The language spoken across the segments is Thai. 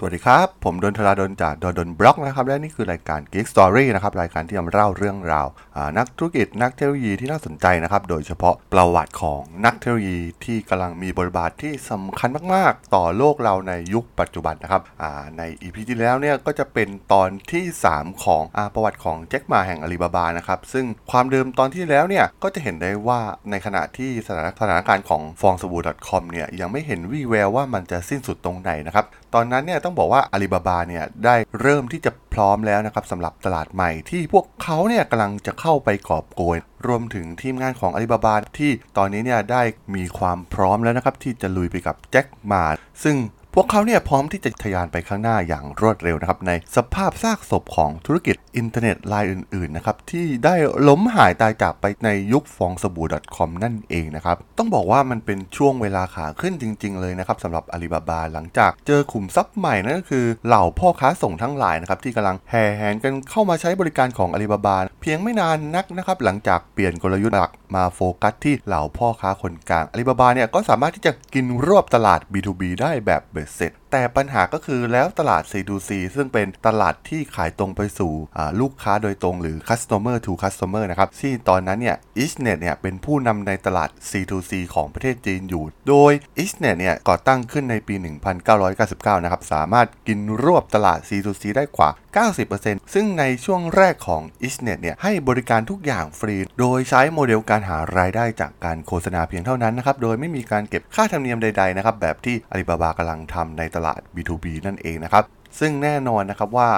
สวัสดีครับ ผมดนทราดนจากดนดนบล็อกนะครับ และนี่คือรายการ Geek Story นะครับ รายการที่จะมาเล่าเรื่องราว นักธุรกิจนักเทคโนโลยีที่น่าสนใจนะครับ โดยเฉพาะประวัติของนักเทคโนโลยีที่กำลังมีบทบาทที่สำคัญมาก ๆ ต่อโลกเราในยุคปัจจุบันนะครับใน EP ที่แล้วเนี่ยก็จะเป็นตอนที่ 3 ของอประวัติของแจ็คมาแห่งอาลีบาบานะครับซึ่งความเดิมตอนที่แล้วเนี่ยก็จะเห็นได้ว่าในขณะที่สถานสถานการณ์ของฟองสบู่ .com เนี่ยยังไม่เห็นวี่แววว่ามันจะสิ้นสุดตรงไหนนะครับตอนนั้นเนี่ยต้องบอกว่าอาลีบาบาเนี่ยได้เริ่มที่จะพร้อมแล้วนะครับสำหรับตลาดใหม่ที่พวกเขาเนี่ยกำลังจะเข้าไปกอบโกยรวมถึงทีมงานของอาลีบาบาที่ตอนนี้เนี่ยได้มีความพร้อมแล้วนะครับที่จะลุยไปกับแจ็คหมาซึ่ง พวกเขาเนี่ยพร้อมที่จะทะยานไปข้างหน้าอย่างรวดเร็วนะครับในสภาพซากศพของธุรกิจอินเทอร์เน็ตรายอื่นๆนะครับที่ได้ล้มหายตายจากไปในยุคฟองสบู่ .com นั่นเองนะครับต้องบอกว่ามันเป็นช่วงเวลาขาขึ้นจริง ๆ เลยนะครับสำหรับอาลีบาบาหลังจากเจอขุมทรัพย์ใหม่นั่นก็คือเหล่าพ่อค้าส่งทั้งหลายนะครับที่กำลังแห่แหนกันเข้ามาใช้บริการของอาลีบาบาเพียงไม่นานนักนะครับหลังจากเปลี่ยนกลยุทธ์หลักมาโฟกัสที่เหล่าพ่อค้าคนกลางอาลีบาบาเนี่ยก็สามารถที่จะกินรวบตลาด B2B ได้แบบเบ็ดเสร็จแต่ปัญหาก็คือแล้วตลาด C2C ซึ่งเป็นตลาดที่ขายตรงไปสู่ลูกค้าโดยตรงหรือ customer to customer นะครับที่ตอนนั้นเนี่ย Isnet เนี่ยเป็นผู้นำในตลาด C2C ของประเทศจีนอยู่ โดย Isnet เนี่ยก่อตั้งขึ้นในปี 1999 นะครับ สามารถกินรวบตลาด C2C ได้กว่า 90%ซึ่งในช่วงแรกของ Isnet เนี่ยให้บริการทุกอย่างฟรี โดยใช้โมเดลการหารายได้จากการโฆษณาเพียงเท่านั้นนะครับ โดยไม่มีการเก็บค่าธรรมเนียมใดๆนะครับแบบที่อาลีบาบากำลังทำในตลาด B2B นั่นเองนะครับ ซึ่งแน่นอนนะครับว่า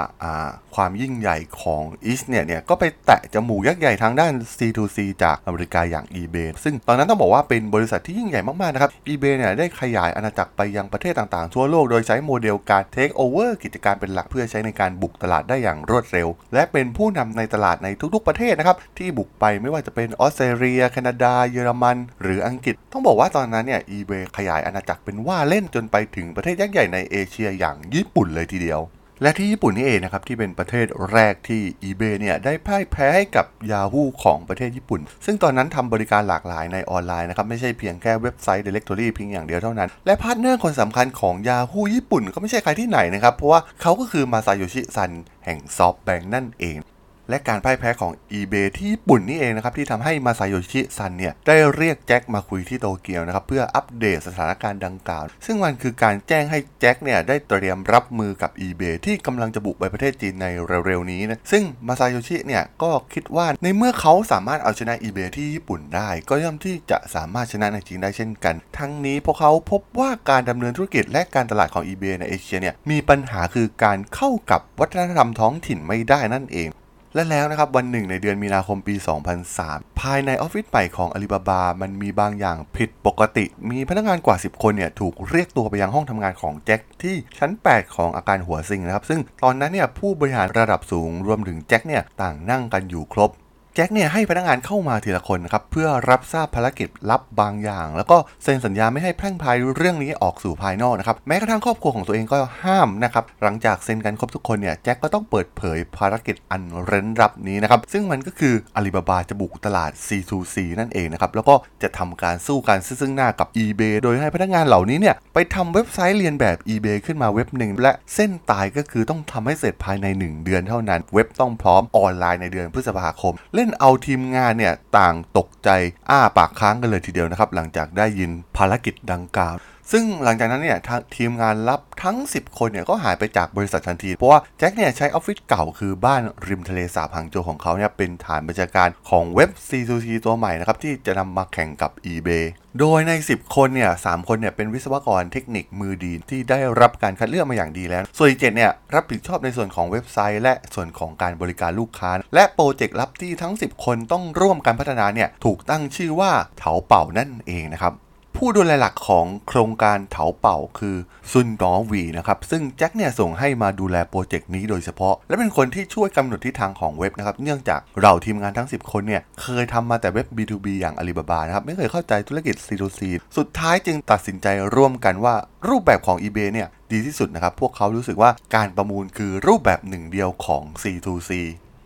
ความยิ่งใหญ่ของอิสเนี่ยเนี่ยก็ไปแตะจมูกยักษ์ใหญ่ทางด้าน C2C จากอเมริกาอย่าง eBay ซึ่งตอนนั้นต้องบอกว่าเป็นบริษัทที่ยิ่งใหญ่มาก ๆ นะครับ eBay เนี่ยได้ขยายอาณาจักรไปยังประเทศต่าง ๆ ทั่วโลก โดยใช้โมเดลการ take over กิจการเป็นหลักเพื่อใช้ในการบุกตลาดได้อย่างรวดเร็ว และเป็นผู้นำในตลาดในทุก ๆ ประเทศนะครับที่บุกไปไม่ว่าจะเป็นออสเตรเลีย แคนาดา เยอรมัน หรืออังกฤษ ต้องบอกว่าตอนนั้นเนี่ย eBay ขยายอาณาจักรเป็นว่าเล่นจนไปถึงประเทศยักษ์ใหญ่ในเอเชียอย่างญี่ปุ่นเลยทีเดียว และที่ญี่ปุ่นนี่เองนะครับที่เป็นประเทศแรกที่ eBay เนี่ยได้พ่ายแพ้ให้กับ Yahoo ของประเทศญี่ปุ่น ซึ่งตอนนั้นทำบริการหลากหลายในออนไลน์นะครับไม่ใช่เพียงแค่เว็บไซต์ Directory เพียงอย่างเดียวเท่านั้น และ partner คนสำคัญของ Yahoo ญี่ปุ่นก็ไม่ใช่ใครที่ไหนนะครับเพราะว่าเขาก็คือมาซาโยชิซันแห่ง SoftBank นั่นเอง และการพ่ายแพ้ของ eBay ที่ญี่ปุ่นนี่เองนะครับที่ทำให้มาซาโยชิซันเนี่ยได้เรียกแจ็คมาคุยที่โตเกียวนะครับเพื่ออัปเดตสถานการณ์ดังกล่าว ซึ่งมันคือการแจ้งให้แจ็คเนี่ยได้เตรียมรับมือกับ eBay ที่กำลังจะบุกไปประเทศจีนในเร็วๆนี้นะซึ่งมาซาโยชิเนี่ยก็คิดว่าในเมื่อเขาสามารถเอาชนะ eBay ที่ญี่ปุ่นได้ ก็ย่อมที่จะสามารถชนะในจีนได้เช่นกัน ทั้งนี้พวกเขาพบว่าการดำเนินธุรกิจและการตลาดของ eBay ในเอเชียเนี่ยมีปัญหาคือการเข้ากับวัฒนธรรมท้องถิ่นไม่ได้นั่นเอง และแล้วนะครับวันหนึ่งในเดือนมีนาคมปี 2003 ภายในออฟฟิศใหม่ของอาลีบาบา มันมีบางอย่างผิดปกติ มีพนักงานกว่า 10 คนเนี่ยถูกเรียกตัวไปยังห้องทำงานของแจ็คที่ชั้น 8 ของอาการหัวซิงนะครับ ซึ่งตอนนั้นเนี่ยผู้บริหารระดับสูงรวมถึงแจ็คเนี่ยต่างนั่งกันอยู่ครบ แจ็คเนี่ยให้พนักงานเข้ามาทีละคนครับเพื่อรับทราบภารกิจลับบางอย่าง แล้วก็เซ็นสัญญาไม่ให้แพร่งพายเรื่องนี้ออกสู่ภายนอกนะครับแม้กระทั่งครอบครัวของตัวเองก็ห้ามนะครับหลังจากเซ็นกันครบทุกคนเนี่ยแจ็คก็ต้องเปิดเผยภารกิจอันเร้นลับนี้นะครับซึ่งมันก็คืออาลีบาบาจะบุกตลาด C2C นั่นเองนะครับแล้วก็จะทำการสู้กันซึ่งหน้ากับ eBay โดยให้พนักงานเหล่านี้เนี่ยไปทำเว็บไซต์เรียนแบบ eBay ขึ้นมาเว็บหนึ่งและเส้นตายก็คือต้องทำให้เสร็จภายใน 1 เดือนเท่านั้น เว็บต้องพร้อมออนไลน์ในเดือนพฤษภาคมเล่นเอาทีมงานเนี่ยต่างตกใจอ้าปากค้างกันเลยทีเดียวนะครับ หลังจากได้ยินภารกิจดังกล่าว ซึ่งหลังจากนั้นเนี่ยทีมงานลับทั้ง 10 คนเนี่ยก็หายไปจากบริษัททันที เพราะว่าแจ็คเนี่ยใช้ออฟฟิศเก่าคือบ้านริมทะเลสาบหางโจวของเขาเนี่ยเป็นฐานบัญชาการของเว็บ C2C ตัวใหม่นะครับที่จะนำมาแข่งกับ eBay โดยใน 10 คนเนี่ยสคนเนี่ยเป็นวิศวกรเทคนิคมือดีที่ได้รับการคัดเลือกมาอย่างดีแล้ว ส่วนอีกเจ็ดเนี่ยรับผิดชอบในส่วนของเว็บไซต์ และส่วนของการบริการลูกค้า และโปรเจกต์ลับที่ทั้ง 10 คนต้องร่วมกันพัฒนาเนี่ยถูกตั้งชื่อว่าเถาเป่านั่นเองนะครับ ผู้ดูแลหลักของโครงการเถาเป่าคือซุนดอวีนะครับ ซึ่งแจ็คเนี่ยส่งให้มาดูแลโปรเจกต์นี้โดยเฉพาะ และเป็นคนที่ช่วยกำหนดทิศทางของเว็บนะครับ เนื่องจากเราทีมงานทั้ง 10 คนเนี่ยเคยทำมาแต่เว็บ B2B อย่าง Alibaba นะครับ ไม่เคยเข้าใจธุรกิจ C2C สุดท้ายจึงตัดสินใจร่วมกันว่ารูปแบบของ eBay เนี่ยดีที่สุดนะครับ พวกเขารู้สึกว่าการประมูลคือรูปแบบหนึ่งเดียวของ C2C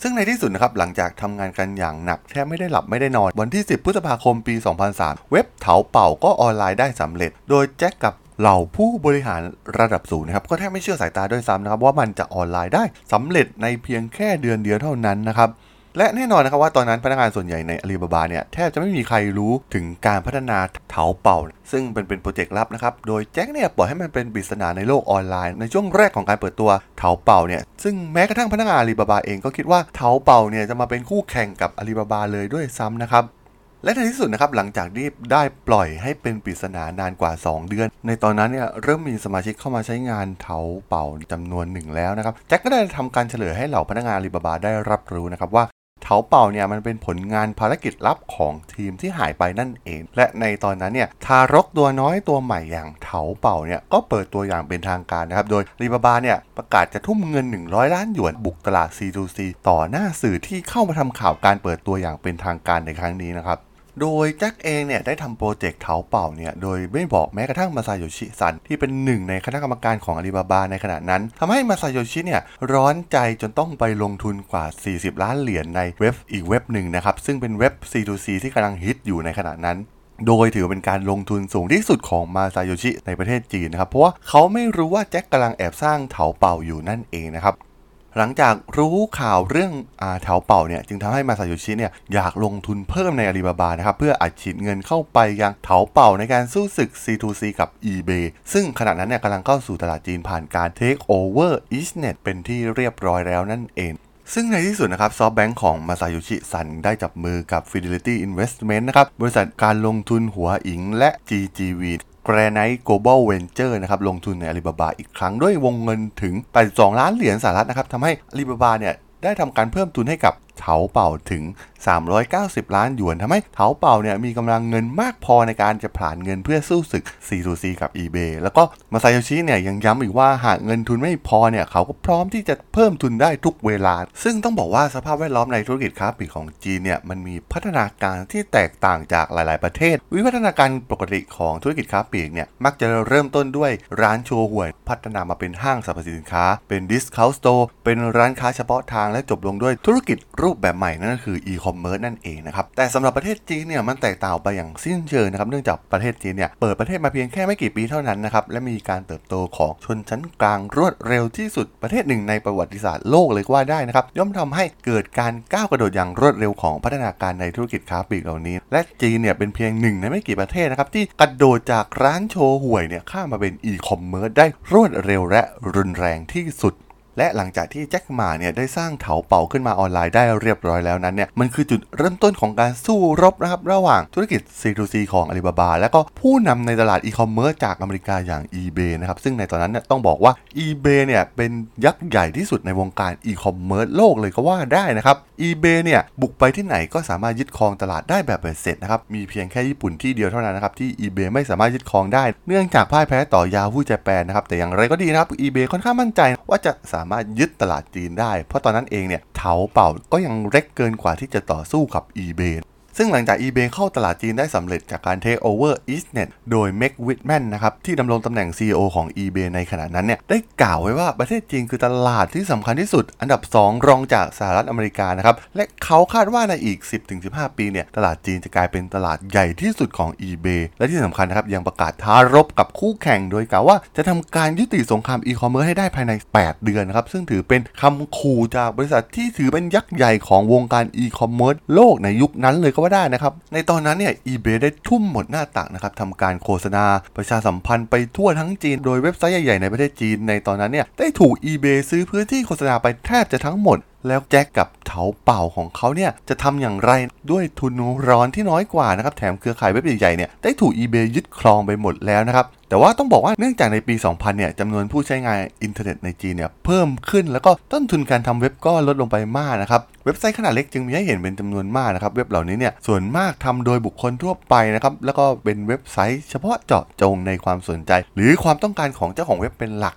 ซึ่งในที่สุดนะครับหลังจากทำงานกันอย่างหนักแทบไม่ได้หลับไม่ได้นอน วันที่ 10 พฤษภาคมปี 2003 เว็บเถาเป่าก็ออนไลน์ได้สำเร็จ โดยแจ็คกับเหล่าผู้บริหารระดับสูงนะครับ ก็แทบไม่เชื่อสายตาด้วยซ้ำนะครับ ว่ามันจะออนไลน์ได้สำเร็จในเพียงแค่เดือนเดียวเท่านั้นนะครับ และแน่นอนนะครับว่าตอนนั้นพนักงานส่วนใหญ่ในอาลีบาบาเนี่ยแทบจะไม่มีใครรู้ถึงการพัฒนาเถาเป่า ซึ่งเป็นเป็นโปรเจกต์ลับนะครับ โดยแจ็คเนี่ยปล่อยให้มันเป็นปริศนาในโลกออนไลน์ ในช่วงแรกของการเปิดตัวเถาเป่าเนี่ยซึ่งแม้กระทั่งพนักงานอาลีบาบาเองก็คิดว่าเถาเป่าเนี่ยจะมาเป็นคู่แข่งกับอาลีบาบาเลยด้วยซ้ำนะครับและในที่สุดนะครับหลังจากที่ได้ปล่อยให้เป็นปริศนานานกว่า 2 เดือน ในตอนนั้นเนี่ยเริ่มมีสมาชิกเข้ามาใช้งานเถาเป่าจำนวนหนึ่งแล้วนะครับแจ็คก็ได้ทำการเฉลยให้เหล่าพนักงานอาลีบาบาได้รับรู้นะครับว่า เถาเป่าเนี่ยมันเป็นผลงานภารกิจลับของทีมที่หายไปนั่นเอง และในตอนนั้นเนี่ยทารกตัวน้อยตัวใหม่อย่างเถาเป่าเนี่ยก็เปิดตัวอย่างเป็นทางการนะครับ โดยรีบาบาเนี่ยประกาศจะทุ่มเงิน 100 ล้านหยวนบุกตลาด C2C ต่อหน้าสื่อที่เข้ามาทำข่าวการเปิดตัวอย่างเป็นทางการในครั้งนี้นะครับ โดยแจ็คเองเนี่ยได้ทำโปรเจกต์เถาเป่าเนี่ยโดยไม่บอกแม้กระทั่งมาซาโยชิซันที่เป็นหนึ่งในคณะกรรมการของอาลีบาบาในขณะนั้นทำให้มาซาโยชิเนี่ยร้อนใจจนต้องไปลงทุนกว่า 40 ล้านเหรียญในเว็บอีกเว็บหนึ่งนะครับ ซึ่งเป็นเว็บ C2C ที่กำลังฮิตอยู่ในขณะนั้นโดยถือเป็นการลงทุนสูงที่สุดของมาซาโยชิในประเทศจีนนะครับ เพราะว่าเขาไม่รู้ว่าแจ็คกำลังแอบสร้างเถาเป่าอยู่นั่นเองนะครับ หลังจากรู้ข่าวเรื่องอาแถวเป่าเนี่ยจึงทำให้มาซาโยชิเนี่ยอยากลงทุนเพิ่มในอาลีบาบานะครับเพื่ออัดฉีดเงินเข้าไปยังเถาเป่าในการสู้ศึก C2C กับ eBay ซึ่งขณะนั้นเนี่ยกำลังเข้าสู่ตลาดจีนผ่านการ Take over EastNet เป็นที่เรียบร้อยแล้วนั่นเองซึ่งในที่สุดนะครับซอฟต์แบงค์ของมาซาโยชิซันได้จับมือกับ Fidelity Investment นะครับ บริษัทการลงทุนหัวอิงและ GGV Granite Global Venture นะครับลงทุนในอาลีบาบาอีกครั้งด้วยวงเงินถึง 82 ล้านเหรียญสหรัฐนะครับทำให้อาลีบาบาเนี่ยได้ทำการเพิ่มทุนให้กับ เถาเป่าถึง 390 ล้านหยวนทำให้เถาเป่าเนี่ยมีกำลังเงินมากพอในการจะผ่านเงินเพื่อสู้ศึก C2C กับ eBay แล้วก็มาไซโยชิเนี่ยยังย้ำอีกว่าหากเงินทุนไม่พอเนี่ยเขาก็พร้อมที่จะเพิ่มทุนได้ทุกเวลา ซึ่งต้องบอกว่าสภาพแวดล้อมในธุรกิจค้าปลีกของจีนเนี่ยมันมีพัฒนาการที่แตกต่างจากหลาย ๆ ประเทศ วิวัฒนาการปกติของธุรกิจค้าปลีกเนี่ยมักจะเริ่มต้นด้วยร้านโชห่วย พัฒนามาเป็นห้างสรรพสินค้า เป็น discount store เป็นร้านค้าเฉพาะทางและจบลงด้วยธุรกิจรูปแบบใหม่นั่นก็คืออีคอมเมิร์ซนั่นเองนะครับ แต่สำหรับประเทศจีนเนี่ยมันแตกต่างไปอย่างสิ้นเชิงนะครับ เนื่องจากประเทศจีนเนี่ยเปิดประเทศมาเพียงแค่ไม่กี่ปีเท่านั้นนะครับและมีการเติบโตของชนชั้นกลางรวดเร็วที่สุดประเทศหนึ่งในประวัติศาสตร์โลกเลยก็ว่าได้นะครับย่อมทำให้เกิดการก้าวกระโดดอย่างรวดเร็วของพัฒนาการในธุรกิจค้าปลีกเหล่านี้ และจีนเนี่ยเป็นเพียงหนึ่งในไม่กี่ประเทศนะครับที่กระโดดจากร้านโชห่วยเนี่ยข้ามมาเป็นอีคอมเมิร์ซได้รวดเร็วและรุนแรงที่สุด และหลังจากที่แจ็คหม่าเนี่ยได้สร้างเถาเป่าขึ้นมาออนไลน์ได้เรียบร้อยแล้วนั้นเนี่ยมันคือจุดเริ่มต้นของการสู้รบนะครับระหว่างธุรกิจ C2C ของ Alibaba และก็ผู้นำในตลาดอีคอมเมิร์ซจากอเมริกาอย่าง eBay นะครับซึ่งในตอนนั้นเนี่ยต้องบอกว่า eBay เนี่ยเป็นยักษ์ใหญ่ที่สุดในวงการอีคอมเมิร์ซโลกเลยก็ว่าได้นะครับ eBay เนี่ยบุกไปที่ไหนก็สามารถยึดครองตลาดได้เบ็ดเสร็จนะครับมีเพียงแค่ญี่ปุ่นที่เดียวเท่านั้นนะครับที่ eBay ไม่สามารถยึดครองได้ เนื่องจากพ่ายแพ้ต่อ Yahoo Japan นะครับแต่อย่างไรก็ดีนะครับ eBay ค่อนข้างมั่นใจว่าจะสามารถยึดตลาดจีนได้ เพราะตอนนั้นเองเนี่ยเถาเป่าก็ยังเล็กเกินกว่าที่จะต่อสู้กับ eBay ซึ่งหลังจาก eBay เข้าตลาดจีนได้สำเร็จจากการ take over EastNet โดย Meg Whitman นะครับที่ดำรงตำแหน่ง CEO ของ eBay ในขณะนั้นเนี่ยได้กล่าวไว้ว่าประเทศจีนคือตลาดที่สำคัญที่สุด อันดับ 2 รองจากสหรัฐอเมริกานะครับและเขาคาดว่าในอีก 10-15 ปีเนี่ยตลาดจีนจะกลายเป็นตลาดใหญ่ที่สุดของ eBay และที่สำคัญนะครับยังประกาศท้ารบกับคู่แข่งโดยกล่าวว่าจะทำการยุติสงครามอีคอมเมิร์ซให้ได้ภายใน 8 เดือนนะครับซึ่งถือเป็นคำขู่จากบริษัทที่ถือเป็นยักษ์ใหญ่ของวงการอีคอมเมิร์ซโลกในยุคนั้นเลยก็ว่าได้นะครับ ในตอนนั้นเนี่ย eBay ได้ทุ่มหมดหน้าตักนะครับทำการโฆษณาประชาสัมพันธ์ไปทั่วทั้งจีน โดยเว็บไซต์ใหญ่ๆในประเทศจีนในตอนนั้นเนี่ยได้ถูก eBay ซื้อพื้นที่โฆษณาไปแทบจะทั้งหมด แล้วแจ็คกับเถาเป่าของเขาเนี่ยจะทำอย่างไรด้วยทุนรอนที่น้อยกว่านะครับแถมเครือข่ายเว็บใหญ่ๆเนี่ยได้ถูก eBay ยึดครองไปหมดแล้วนะครับแต่ว่าต้องบอกว่าเนื่องจากในปี 2000 เนี่ยจำนวนผู้ใช้งานอินเทอร์เน็ตในจีนเนี่ยเพิ่มขึ้นแล้วก็ต้นทุนการทำเว็บก็ลดลงไปมากนะครับเว็บไซต์ขนาดเล็กจึงมีให้เห็นเป็นจำนวนมากนะครับเว็บเหล่านี้เนี่ยส่วนมากทำโดยบุคคลทั่วไปนะครับแล้วก็เป็นเว็บไซต์เฉพาะเจาะจงในความสนใจ หรือความต้องการของเจ้าของเว็บเป็นหลัก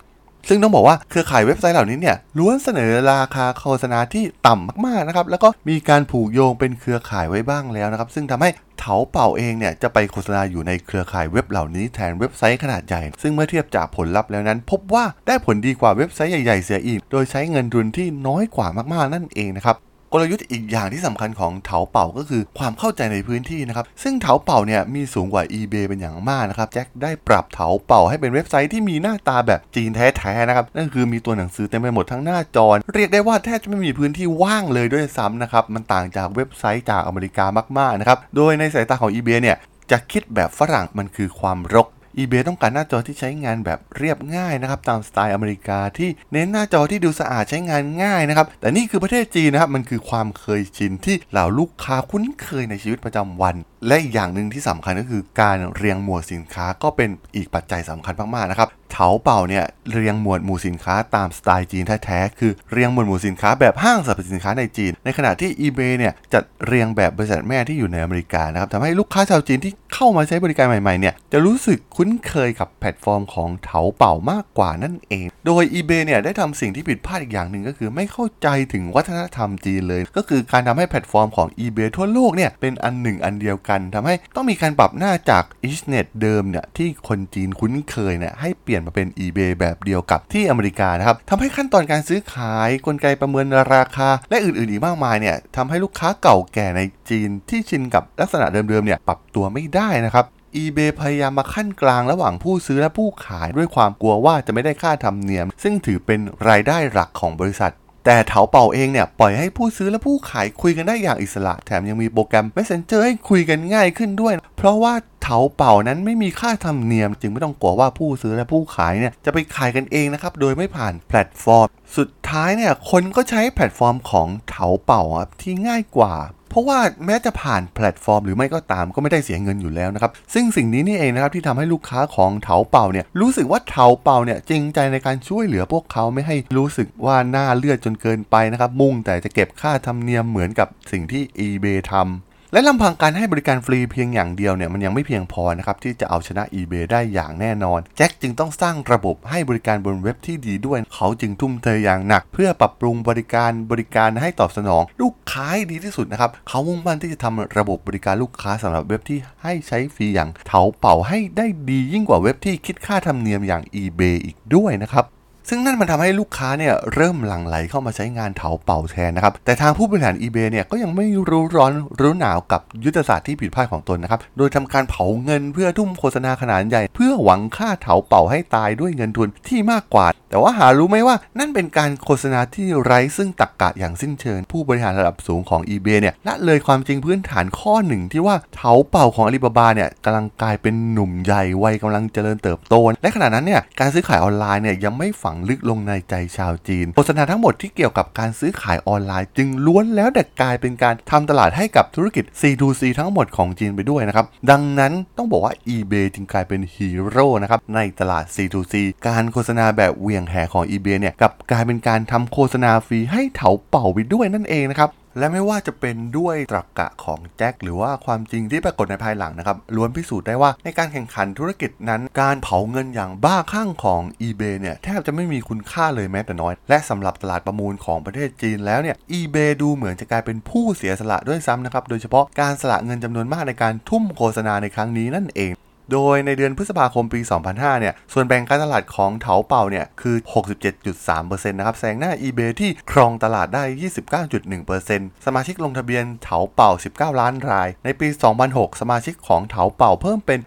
ซึ่งต้องบอกว่าเครือข่ายเว็บไซต์เหล่านี้เนี่ยล้วนเสนอราคาโฆษณาที่ต่ำมากๆนะครับแล้วก็มีการผูกโยงเป็นเครือข่ายไว้บ้างแล้วนะครับ ซึ่งทำให้เถาเป่าเองเนี่ยจะไปโฆษณาอยู่ในเครือข่ายเว็บเหล่านี้แทนเว็บไซต์ขนาดใหญ่ ซึ่งเมื่อเทียบจากผลลัพธ์แล้วนั้น พบว่าได้ผลดีกว่าเว็บไซต์ใหญ่ๆเสียอีก โดยใช้เงินทุนที่น้อยกว่ามากๆนั่นเองนะครับ กลยุทธ์อีกอย่างที่สำคัญของเถาเป่าก็คือความเข้าใจในพื้นที่นะครับ ซึ่งเถาเป่าเนี่ยมีสูงกว่า eBay เป็นอย่างมากนะครับแจ็คได้ปรับเถาเป่าให้เป็นเว็บไซต์ที่มีหน้าตาแบบจีนแท้ๆนะครับนั่นคือมีตัวหนังสือเต็มไปหมดทั้งหน้าจอเรียกได้ว่าแทบจะไม่มีพื้นที่ว่างเลยด้วยซ้ำนะครับมันต่างจากเว็บไซต์จากอเมริกามากๆนะครับโดยในสายตาของ eBay เนี่ยจะคิดแบบฝรั่งมันคือความรก eBay ต้องการหน้าจอที่ใช้งานแบบเรียบง่ายนะครับตามสไตล์อเมริกาที่เน้นหน้าจอที่ดูสะอาดใช้งานง่ายนะครับแต่นี่คือประเทศจีนนะครับมันคือความเคยชินที่เหล่าลูกค้าคุ้นเคยในชีวิตประจำวันและอีกอย่างหนึ่งที่สำคัญก็คือการเรียงหมวดสินค้าก็เป็นอีกปัจจัยสำคัญมากๆนะครับเถาเป่าเนี่ยเรียงหมวดหมู่สินค้าตามสไตล์จีนแท้ๆคือเรียงหมวดหมู่สินค้าแบบห้างสรรพสินค้าในจีน ในขณะที่ eBay เนี่ยจัดเรียงแบบบริษัทแม่ที่อยู่ในอเมริกานะครับทำให้ลูกค้าชาวจีนที่เข้ามาใช้บริการใหม่ๆเนี่ยจะรู้สึกคุ้นเคยกับแพลตฟอร์มของเถาเป่ามากกว่านั่นเอง โดย eBay เนี่ยได้ทำสิ่งที่ผิดพลาดอีกอย่างหนึ่งก็คือไม่เข้าใจถึงวัฒนธรรมจีนเลย ก็คือการทำให้แพลตฟอร์มของ eBay ทั่วโลกเนี่ยเป็นอันหนึ่งอันเดียวกันทำให้ต้องมีการปรับหน้าจาก EachNet เดิมเนี่ยที่คนจีนคุ้นเคยเนี่ยให้เปลี่ยนมาเป็น eBay แบบเดียวกับที่อเมริกานะครับทำให้ขั้นตอนการซื้อขายกลไกประเมินราคา และอื่นๆอีกมากมายเนี่ยทำให้ลูกค้าเก่าแก่ในจีนที่ชินกับลักษณะเดิมๆเนี่ยปรับตัวไม่ได้นะครับ eBay พยายามมาขั้นกลางระหว่างผู้ซื้อและผู้ขายด้วยความกลัวว่าจะไม่ได้ค่าธรรมเนียม ซึ่งถือเป็นรายได้หลักของบริษัท แต่เถาเป่าเองเนี่ยปล่อยให้ผู้ซื้อและผู้ขายคุยกันได้อย่างอิสระ แถมยังมีโปรแกรม Messenger ให้คุยกันง่ายขึ้นด้วย เพราะว่าเถาเป่านั้นไม่มีค่าธรรมเนียม จึงไม่ต้องกลัวว่าผู้ซื้อและผู้ขายเนี่ยจะไปขายกันเองนะครับโดยไม่ผ่านแพลตฟอร์ม สุดท้ายเนี่ยคนก็ใช้แพลตฟอร์มของเถาเป่าครับที่ง่ายกว่า เพราะว่าแม้จะผ่านแพลตฟอร์ม หรือไม่ก็ตามก็ไม่ได้เสียเงินอยู่แล้วนะครับ ซึ่งสิ่งนี้นี่เองนะครับที่ทำให้ลูกค้าของเถาเป่าเนี่ยรู้สึกว่าเถาเป่าเนี่ยจริงใจในการช่วยเหลือพวกเขาไม่ให้รู้สึกว่าหน้าเลือดจนเกินไปนะครับมุ่งแต่จะเก็บค่าธรรมเนียมเหมือนกับสิ่งที่ eBay ทำ และลำพังการให้บริการฟรีเพียงอย่างเดียวเนี่ยมันยังไม่เพียงพอนะครับที่จะเอาชนะ eBay ได้อย่างแน่นอนแจ็คจึงต้องสร้างระบบให้บริการบนเว็บที่ดีด้วย เขาจึงทุ่มเทอย่างหนัก เพื่อปรับปรุงบริการบริการให้ตอบสนอง ลูกค้าให้ดีที่สุดนะครับเขามุ่งมั่นที่จะทำระบบบริการลูกค้าสำหรับเว็บที่ให้ใช้ฟรีอย่างเถาเป่าให้ได้ดียิ่งกว่าเว็บที่คิดค่าธรรมเนียมอย่าง eBay อีกด้วยนะครับ ซึ่งนั่นมันทำให้ลูกค้าเนี่ยเริ่มหลั่งไหลเข้ามาใช้งานเถาเป่าแทนนะครับ แต่ทางผู้บริหาร eBay เนี่ยก็ยังไม่รู้ร้อนรู้หนาวกับยุทธศาสตร์ที่ผิดพลาดของตนนะครับ โดยทำการเผาเงินเพื่อทุ่มโฆษณาขนาดใหญ่ เพื่อหวังค่าเถาเป่าให้ตายด้วยเงินทุนที่มากกว่า แต่ว่าหารู้ไหมว่านั่นเป็นการโฆษณาที่ไร้ซึ่งตรรกกะอย่างสิ้นเชิงผู้บริหารระดับสูงของ eBay เนี่ยละเลยความจริงพื้นฐานข้อหนึ่งที่ว่าเถาเป่าของอาลีบาบาเนี่ยกำลังกลายเป็นหนุ่มใหญ่วัยกำลังเจริญเติบโตและขณะนั้นเนี่ยการซื้อขายออนไลน์เนี่ยยังไม่ฝังลึกลงในใจชาวจีน โฆษณาทั้งหมดที่เกี่ยวกับการซื้อขายออนไลน์ จึงล้วนแล้วแต่กลายเป็นการทำตลาดให้กับธุรกิจ C2C ทั้งหมดของจีนไปด้วยนะครับ ดังนั้นต้องบอกว่า eBay จึงกลายเป็นฮีโร่นะครับในตลาด C2C การโฆษณาแบบเหวี่ยงแหของ eBay เนี่ยกลับกลายเป็นการทำโฆษณาฟรีให้เถาเป่าไปด้วยนั่นเองนะครับ และไม่ว่าจะเป็นด้วยตรรกะของแจ็คหรือว่าความจริงที่ปรากฏในภายหลังนะครับล้วนพิสูจน์ได้ว่าในการแข่งขันธุรกิจนั้น การเผาเงินอย่างบ้าคลั่งของ eBay เนี่ยแทบจะไม่มีคุณค่าเลยแม้แต่น้อย และสำหรับตลาดประมูลของประเทศจีนแล้วเนี่ย eBay ดูเหมือนจะกลายเป็นผู้เสียสละด้วยซ้ำนะครับโดยเฉพาะการสละเงินจำนวนมากในการทุ่มโฆษณาในครั้งนี้นั่นเอง โดยในเดือนพฤษภาคมปี 2005 เนี่ย ส่วนแบ่งการตลาดของเถาเป่าเนี่ย คือ 67.3%นะครับ แซงหน้า eBay ที่ครองตลาดได้ 29.1%สมาชิกลงทะเบียนเถาเป่า 19 ล้านราย ในปี 2006 สมาชิกของเถาเป่าเพิ่มเป็น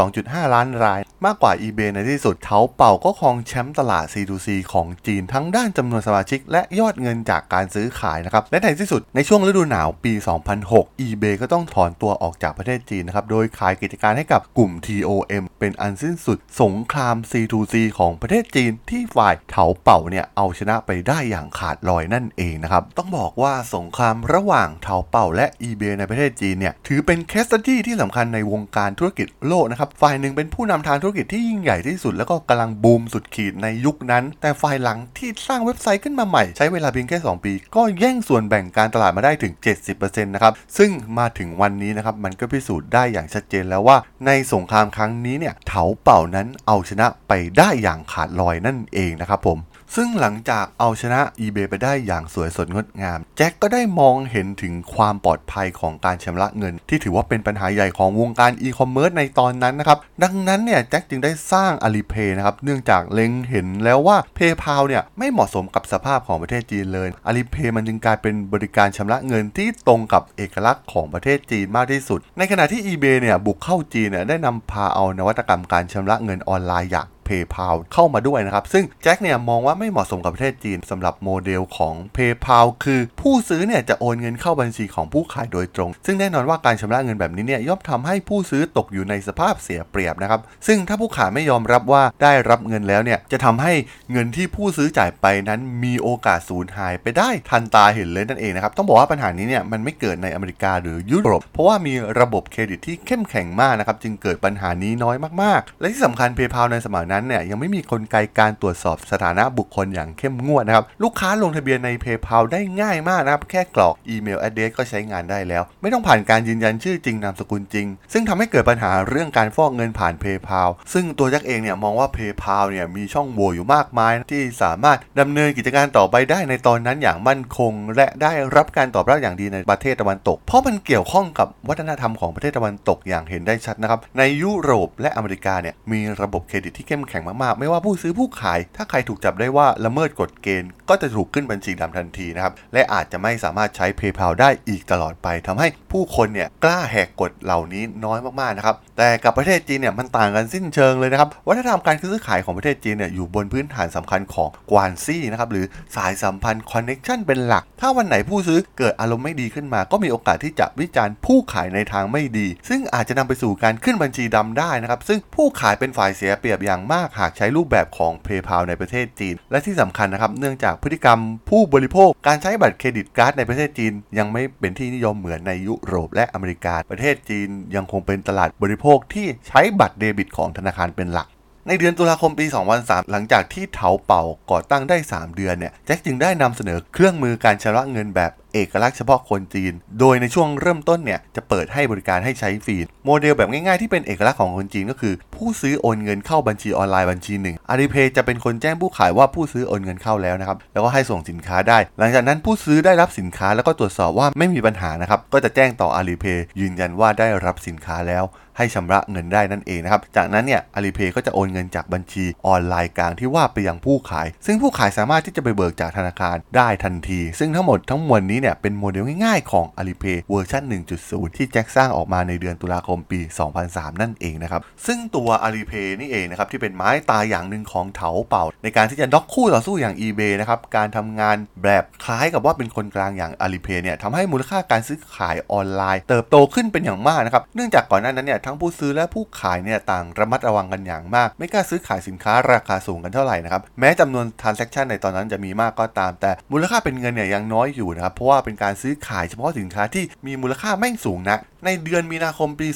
22.5 ล้านราย มากกว่า eBay ในที่สุด เถาเป่าก็ครองแชมป์ตลาด C2C ของจีนทั้งด้านจำนวนสมาชิก และยอดเงินจากการซื้อขายนะครับ และในที่สุดในช่วงฤดูหนาวปี 2006 eBay ก็ต้องถอนตัวออกจากประเทศจีนนะครับ โดยขายกิจการให้กับกลุ่ม TOM เป็นอันสิ้นสุดสงคราม C2C ของประเทศจีนที่ฝ่ายเถาเป่าเนี่ยเอาชนะไปได้อย่างขาดลอยนั่นเองนะครับ ต้องบอกว่าสงครามระหว่างเถาเป่าและ eBay ในประเทศจีนเนี่ยถือเป็น case study ที่สำคัญในวงการธุรกิจโลกนะครับ ฝ่ายหนึ่งเป็นผู้นำทางธุรกิจที่ยิ่งใหญ่ที่สุด แล้วก็กำลังบูมสุดขีดในยุคนั้น แต่ฝ่ายหลังที่สร้างเว็บไซต์ขึ้นมาใหม่ ใช้เวลาเพียงแค่ 2 ปี ก็แย่งส่วนแบ่งการตลาดมาได้ถึง 70%นะครับซึ่งมาถึงวันนี้นะครับมันก็พิสูจน์ได้อย่างชัดเจนแล้วว่าในสงครามครั้งนี้เนี่ยเถาเป่านั้นเอาชนะไปได้อย่างขาดลอยนั่นเองนะครับผม ซึ่งหลังจากเอาชนะ eBay ไปได้อย่างสวยสดงดงาม แจ็คก็ได้มองเห็นถึงความปลอดภัยของการชำระเงิน ที่ถือว่าเป็นปัญหาใหญ่ของวงการอีคอมเมิร์ซในตอนนั้นนะครับ ดังนั้นเนี่ยแจ็คจึงได้สร้าง Alipay นะครับ เนื่องจากเล็งเห็นแล้วว่า PayPal เนี่ยไม่เหมาะสมกับสภาพของประเทศจีนเลย Alipay มันจึงกลายเป็นบริการชำระเงินที่ตรงกับเอกลักษณ์ของประเทศจีนมากที่สุด ในขณะที่ eBay เนี่ยบุกเข้าจีนเนี่ยได้นำพาเอานวัตกรรมการชำระเงินออนไลน์อย่าง PayPal เข้ามาด้วยนะครับ ซึ่งแจ็คเนี่ยมองว่าไม่เหมาะสมกับประเทศจีนสำหรับโมเดลของ PayPal คือผู้ซื้อเนี่ยจะโอนเงินเข้าบัญชีของผู้ขายโดยตรง ซึ่งแน่นอนว่าการชำระเงินแบบนี้เนี่ยย่อมทำให้ผู้ซื้อตกอยู่ในสภาพเสียเปรียบนะครับ ซึ่งถ้าผู้ขายไม่ยอมรับว่าได้รับเงินแล้วเนี่ยจะทำให้เงินที่ผู้ซื้อจ่ายไปนั้นมีโอกาสสูญหายไปได้ทันตาเห็นเลยนั่นเองนะครับต้องบอกว่าปัญหานี้เนี่ยมันไม่เกิดในอเมริกาหรือยุโรปเพราะว่ามีระบบเครดิตที่เข้มแข็งมากนะครับจึงเกิดปัญหานี้น้อยมากๆ และที่สำคัญ PayPal ในสมัยนั้นเนี่ยยังไม่มีกลไกการตรวจสอบสถานะบุคคลอย่างเข้มงวดนะครับ ลูกค้าลงทะเบียนใน PayPal ได้ง่ายมากนะครับ แค่กรอกอีเมล address ก็ใช้งานได้แล้ว ไม่ต้องผ่านการยืนยันชื่อจริงนามสกุลจริง ซึ่งทำให้เกิดปัญหาเรื่องการฟอกเงินผ่าน PayPal ซึ่งตัวยักเองเนี่ยมองว่า PayPal เนี่ยมีช่องโหว่อยู่มากมาย ที่สามารถดำเนินกิจการต่อไปได้ในตอนนั้นอย่างมั่นคง และได้รับการตอบรับอย่างดีในประเทศตะวันตก เพราะมันเกี่ยวข้องกับวัฒนธรรมของประเทศตะวันตกอย่างเห็นได้ชัดนะครับในยุโรปและอเมริกาเนี่ยมีระบบเครดิตที่เข้มแข็งมากๆ ไม่ว่าผู้ซื้อผู้ขาย ถ้าใครถูกจับได้ว่าละเมิดกฎเกณฑ์ ก็จะถูกขึ้นบัญชีดำทันทีนะครับ และอาจจะไม่สามารถใช้ PayPal ได้อีกตลอดไปทำให้ผู้คนเนี่ยกล้าแหกกฎเหล่านี้น้อยมากๆนะครับ แต่กับประเทศจีนเนี่ยมันต่างกันสิ้นเชิงเลยนะครับ วัฒนธรรมการซื้อขายของประเทศจีนเนี่ยอยู่บนพื้นฐานสำคัญของ关系นะครับหรือสายสัมพันธ์ connection เป็นหลัก ถ้าวันไหนผู้ซื้อเกิดอารมณ์ไม่ดีขึ้นมา ก็มีโอกาสที่จะวิจารณ์ผู้ขายในทางไม่ดี ซึ่งอาจจะนำไปสู่การขึ้นบัญชีดำได้นะครับซึ่งผู้ขายเป็นฝ่ายเสียเปรียบอย่างมากหากใช้รูปแบบของ PayPal ในประเทศจีน และที่สำคัญนะครับ เนื่องจากพฤติกรรมผู้บริโภค การใช้บัตรเครดิตการ์ดในประเทศจีน ยังไม่เป็นที่นิยมเหมือนในยุโรปและอเมริกา ประเทศจีนยังคงเป็นตลาดบริโภคที่ใช้บัตรเดบิตของธนาคารเป็นหลักในเดือนตุลาคมปี 2003 หลังจากที่เถาเป่าก่อตั้งได้ 3 เดือนเนี่ย แจ็คจึงได้นำเสนอเครื่องมือการชำระเงินแบบ เอกลักษณ์เฉพาะคนจีน โดยในช่วงเริ่มต้นเนี่ยจะเปิดให้บริการให้ใช้ฟรี โมเดลแบบง่ายๆที่เป็นเอกลักษณ์ของคนจีนก็คือ ผู้ซื้อโอนเงินเข้าบัญชีออนไลน์บัญชีหนึ่ง Alipay จะเป็นคนแจ้งผู้ขายว่าผู้ซื้อโอนเงินเข้าแล้วนะครับ แล้วก็ให้ส่งสินค้าได้ หลังจากนั้นผู้ซื้อได้รับสินค้าแล้วก็ตรวจสอบว่าไม่มีปัญหานะครับ ก็จะแจ้งต่อ Alipay ยืนยันว่าได้รับสินค้าแล้วให้ชำระเงินได้นั่นเองนะครับ จากนั้นเนี่ย Alipay ก็จะโอนเงินจากบัญชีออนไลน์กลางที่ว่าไปยังผู้ขาย ซึ่งผู้ขายสามารถที่จะไปเบิกจากธนาคารได้ทันที ซึ่งทั้งหมดทั้งมวลนี้เนี่ยเป็นโมเดลง่ายๆของ Alipay เวอร์ชัน1.0 ที่แจ็คสร้างออกมาในเดือนตุลาคมปี 2003 นั่นเองนะครับ ซึ่งตัว Alipay นี่เองนะครับที่เป็นไม้ตายอย่างหนึ่งของเถาเป่า ในการที่จะน็อกคู่ต่อสู้อย่าง eBay นะครับการทำงานแบบคล้ายกับว่าเป็นคนกลางอย่าง Alipay เนี่ยทำให้มูลค่าการซื้อขายออนไลน์ เติบโตขึ้นเป็นอย่างมากนะครับเนื่องจากก่อนหน้านั้นเนี่ยทั้งผู้ซื้อและผู้ขายเนี่ยต่างระมัดระวังกันอย่างมาก ไม่กล้าซื้อขายสินค้าราคาสูงกันเท่าไหร่นะครับแม้จำนวน transaction ในตอนนั้นจะมีมากก็ตาม แต่มูลค่าเป็นเงินเนี่ยยังน้อยอยู่นะครับเพราะว่าเป็นการซื้อขายเฉพาะสินค้าที่มีมูลค่าไม่สูงนัก ในเดือนมีนาคมปี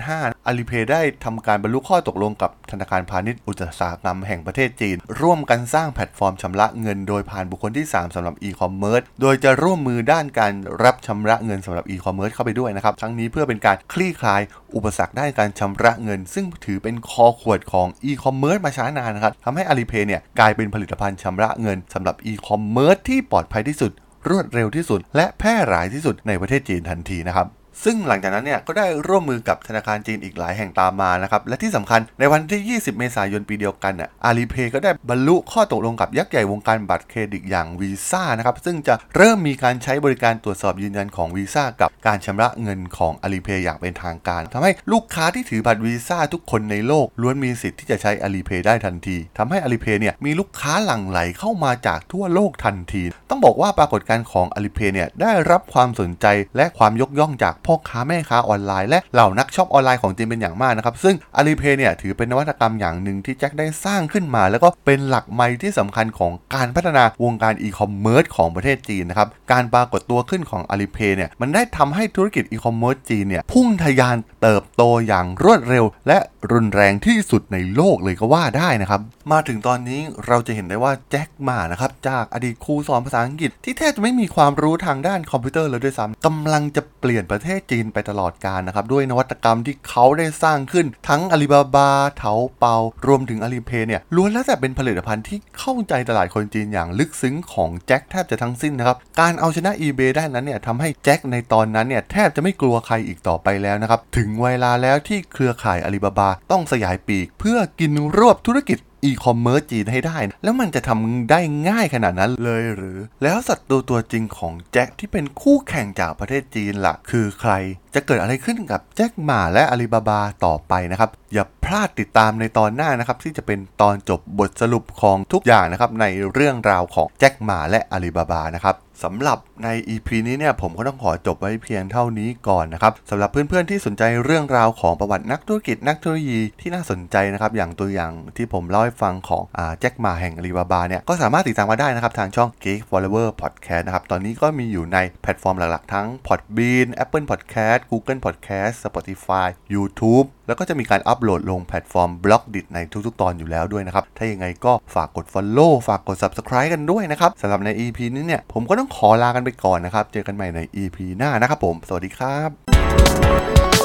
2005 a l i p a y ได้ทำการบรรลุข้อตกลงกับธนาคารพาณิชย์อุตสาหกรรมแห่งประเทศจีน ร่วมกันสร้างแพลตฟอร์มชำระเงินโดยผ่านบุคคลที่ 3สำหรับ e-commerce โดยจะร่วมมือด้านการรับชำระเงินสำหรับ e-commerce เข้าไปด้วยนะครับ ทั้งนี้เพื่อเป็นการคลี่คลายอุปสรรคด้านการชำระเงิน ซึ่งถือเป็นคอขวดของ e-commerce มาช้านานนะครับทำให้ a l i p a y เนี่ยกลายเป็นผลิตภัณฑ์ชำระเงินสำหรับ e-commerce ที่ปลอดภัยที่สุด รวดเร็วที่สุด และแพร่หลายที่สุดในประเทศจีนทันทีนะครับ ซึ่งหลังจากนั้นเนี่ยก็ได้ร่วมมือกับธนาคารจีนอีกหลายแห่งตามมานะครับและที่สำคัญในวันที่ 20 เมษายนปีเดียวกันน่ะอาลีเพย์ก็ได้บรรลุข้อตกลงกับยักษ์ใหญ่วงการบัตรเครดิตอย่างวีซ่านะครับซึ่งจะเริ่มมีการใช้บริการตรวจสอบยืนยันของวีซ่ากับการชำระเงินของอาลีเพย์อย่างเป็นทางการทำให้ลูกค้าที่ถือบัตรวีซ่าทุกคนในโลกล้วนมีสิทธิ์ที่จะใช้อาลีเพย์ได้ทันทีทำให้อาลีเพย์เนี่ยมีลูกค้าหลั่งไหลเข้ามาจากทั่วโลกทันที ต้องบอกว่าปรากฏการณ์ของ Alipay เนี่ยได้รับความสนใจและความยกย่องจากพ่พ่อค้าแม่ค้าออนไลน์และเหล่านักช็อปออนไลน์ของจีนเป็นอย่างมากนะครับซึ่ง Alipay เนี่ยถือเป็นนวัตกรรมอย่างหนึ่งที่แจ็คได้สร้างขึ้นมา แล้วก็เป็นหลักไมล์ที่สำคัญของการพัฒนาวงการอีคอมเมิร์ซของประเทศจีนนะครับการปรากฏตัวขึ้นของ Alipay เนี่ยมันได้ทำให้ธุรกิจอีคอมเมิร์ซจีนเนี่ยพุ่งทะยานเติบโตอย่างรวดเร็ว และรุนแรงที่สุดในโลกเลยก็ว่าได้นะครับมาถึงตอนนี้เราจะเห็นได้ว่าแจ็คมานะครับจากอดีตครูสอนภาษาอังกฤษที่แทบจะไม่มีความรู้ทางด้านคอมพิวเตอร์เลยด้วยซ้ำกำลังจะเปลี่ยนประเทศจีนไปตลอดกาลนะครับ ด้วยนวัตกรรมที่เขาได้สร้างขึ้นทั้งอาลีบาบาเถาเปารวมถึงอาลีเพย์เนี่ยล้วนแล้วแต่เป็นผลิตภัณฑ์ที่เข้าใจตลาดคนจีนอย่างลึกซึ้งของแจ็คแทบจะทั้งสิ้นนะครับ การเอาชนะ eBay ได้นั้นเนี่ยทำให้แจ็คในตอนนั้นเนี่ยแทบจะไม่กลัวใครอีกต่อไปแล้วนะครับ ถึงเวลาแล้วที่เครือข่ายอาลีบาบาต้องสยายปีก เพื่อกินรวบธุรกิจ อีคอมเมิร์ซจีนให้ได้ แล้วมันจะทำได้ง่ายขนาดนั้นเลยหรือ แล้วศัตรูตัวจริงของแจ็คที่เป็นคู่แข่งจากประเทศจีนล่ะ คือใครจะเกิดอะไรขึ้นกับแจ็คหม่าและอาลีบาบาต่อไปนะครับ อย่าพลาดติดตามในตอนหน้านะครับ ที่จะเป็นตอนจบบทสรุปของทุกอย่างนะครับในเรื่องราวของแจ็คหม่าและอาลีบาบานะครับ สำหรับใน EP นี้เนี่ยผมก็ต้องขอจบไว้เพียงเท่านี้ก่อนนะครับสำหรับเพื่อนๆที่สนใจเรื่องราวของประวัตินักธุรกิจนักเทคโนโลยีที่น่าสนใจนะครับอย่างตัวอย่างที่ผมเล่าให้ฟังของแจ็คหม่าแห่งอาลีบาบาเนี่ยก็สามารถติดตามมาได้นะครับทางช่อง Geek Forever Podcast นะครับตอนนี้ก็มีอยู่ในแพลตฟอร์มหลักๆทั้ง Podbean Apple Podcast Google Podcast Spotify YouTube แล้วก็จะมีการอัปโหลดลงแพลตฟอร์ม Blockdit ในทุกๆ ตอนอยู่แล้วด้วยนะครับถ้ายังไงก็ฝากกด Follow ฝากกด Subscribe กันด้วยนะครับสำหรับใน EP นี้เนี่ยผมก็ต้องขอลากันไปก่อนนะครับ เจอกันใหม่ใน EP หน้านะครับผม สวัสดีครับ